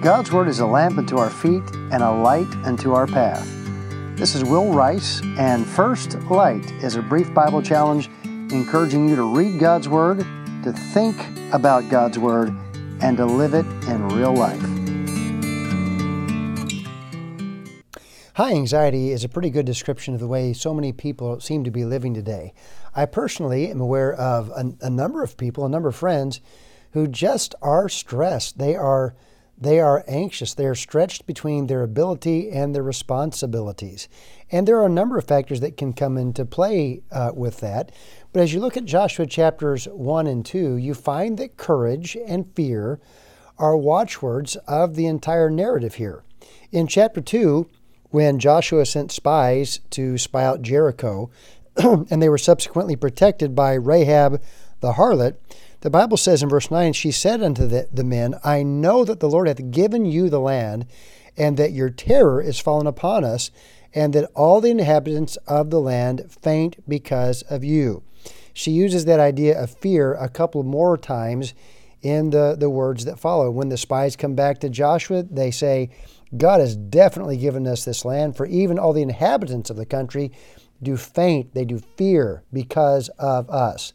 God's Word is a lamp unto our feet and a light unto our path. This is Will Rice, and First Light is a brief Bible challenge encouraging you to read God's Word, to think about God's Word, and to live it in real life. High anxiety is a pretty good description of the way so many people seem to be living today. I personally am aware of a, a number of people, a number of friends, who just are stressed. They are they are anxious. They are stretched between their ability and their responsibilities. And there are a number of factors that can come into play uh, with that. But as you look at Joshua chapters 1 and 2, you find that courage and fear are watchwords of the entire narrative here. In chapter 2, when Joshua sent spies to spy out Jericho, and they were subsequently protected by Rahab the harlot, the Bible says in verse 9, She said unto the, the men, I know that the Lord hath given you the land, and that your terror is fallen upon us, and that all the inhabitants of the land faint because of you. She uses that idea of fear a couple more times in the, the words that follow. When the spies come back to Joshua, they say, God has definitely given us this land, for even all the inhabitants of the country do faint, they do fear because of us.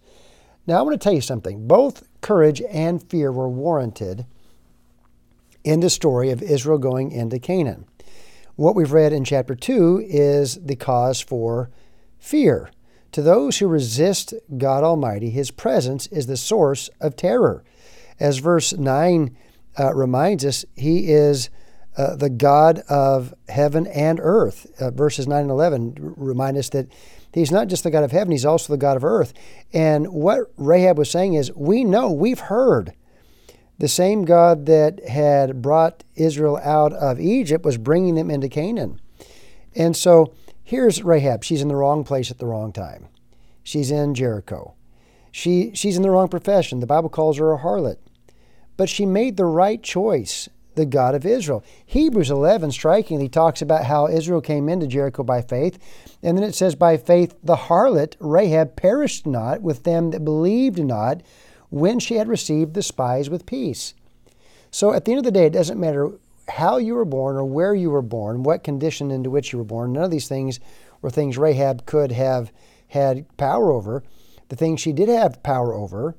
Now, I want to tell you something. Both courage and fear were warranted in the story of Israel going into Canaan. What we've read in chapter 2 is the cause for fear. To those who resist God Almighty, His presence is the source of terror. As verse 9 uh, reminds us, He is uh, the God of heaven and earth. Uh, verses 9 and 11 remind us that He's not just the God of heaven, he's also the God of earth. And what Rahab was saying is, we know, we've heard. The same God that had brought Israel out of Egypt was bringing them into Canaan. And so here's Rahab. She's in the wrong place at the wrong time. She's in Jericho. She, she's in the wrong profession. The Bible calls her a harlot. But she made the right choice the God of Israel. Hebrews 11 strikingly talks about how Israel came into Jericho by faith. And then it says, By faith the harlot Rahab perished not with them that believed not when she had received the spies with peace. So at the end of the day, it doesn't matter how you were born or where you were born, what condition into which you were born. None of these things were things Rahab could have had power over. The things she did have power over,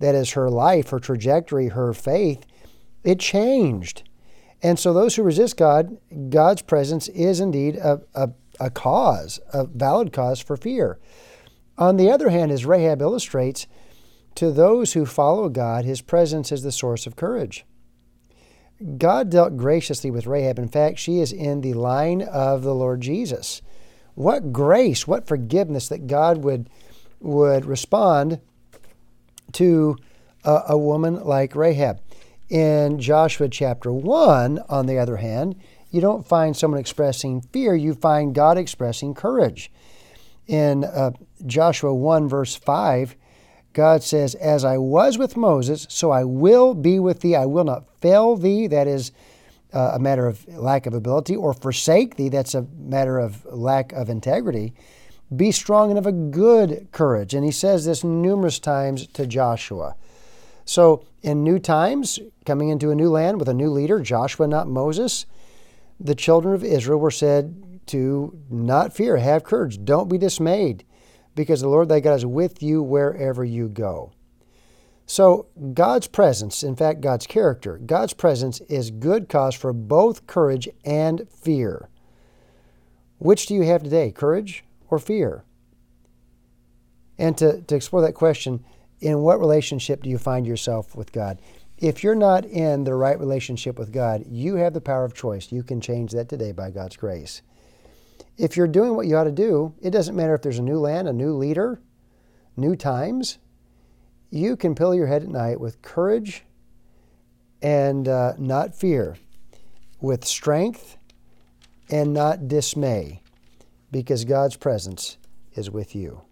that is her life, her trajectory, her faith, it changed. And so, those who resist God, God's presence is indeed a, a, a cause, a valid cause for fear. On the other hand, as Rahab illustrates, to those who follow God, his presence is the source of courage. God dealt graciously with Rahab. In fact, she is in the line of the Lord Jesus. What grace, what forgiveness that God would, would respond to a, a woman like Rahab. In Joshua chapter 1, on the other hand, you don't find someone expressing fear, you find God expressing courage. In uh, Joshua 1, verse 5, God says, As I was with Moses, so I will be with thee. I will not fail thee. That is uh, a matter of lack of ability, or forsake thee. That's a matter of lack of integrity. Be strong and of a good courage. And he says this numerous times to Joshua. So, in new times, coming into a new land with a new leader, Joshua, not Moses, the children of Israel were said to not fear, have courage, don't be dismayed, because the Lord thy God is with you wherever you go. So, God's presence, in fact, God's character, God's presence is good cause for both courage and fear. Which do you have today, courage or fear? And to, to explore that question, in what relationship do you find yourself with God? If you're not in the right relationship with God, you have the power of choice. You can change that today by God's grace. If you're doing what you ought to do, it doesn't matter if there's a new land, a new leader, new times. You can pillow your head at night with courage and uh, not fear, with strength and not dismay, because God's presence is with you.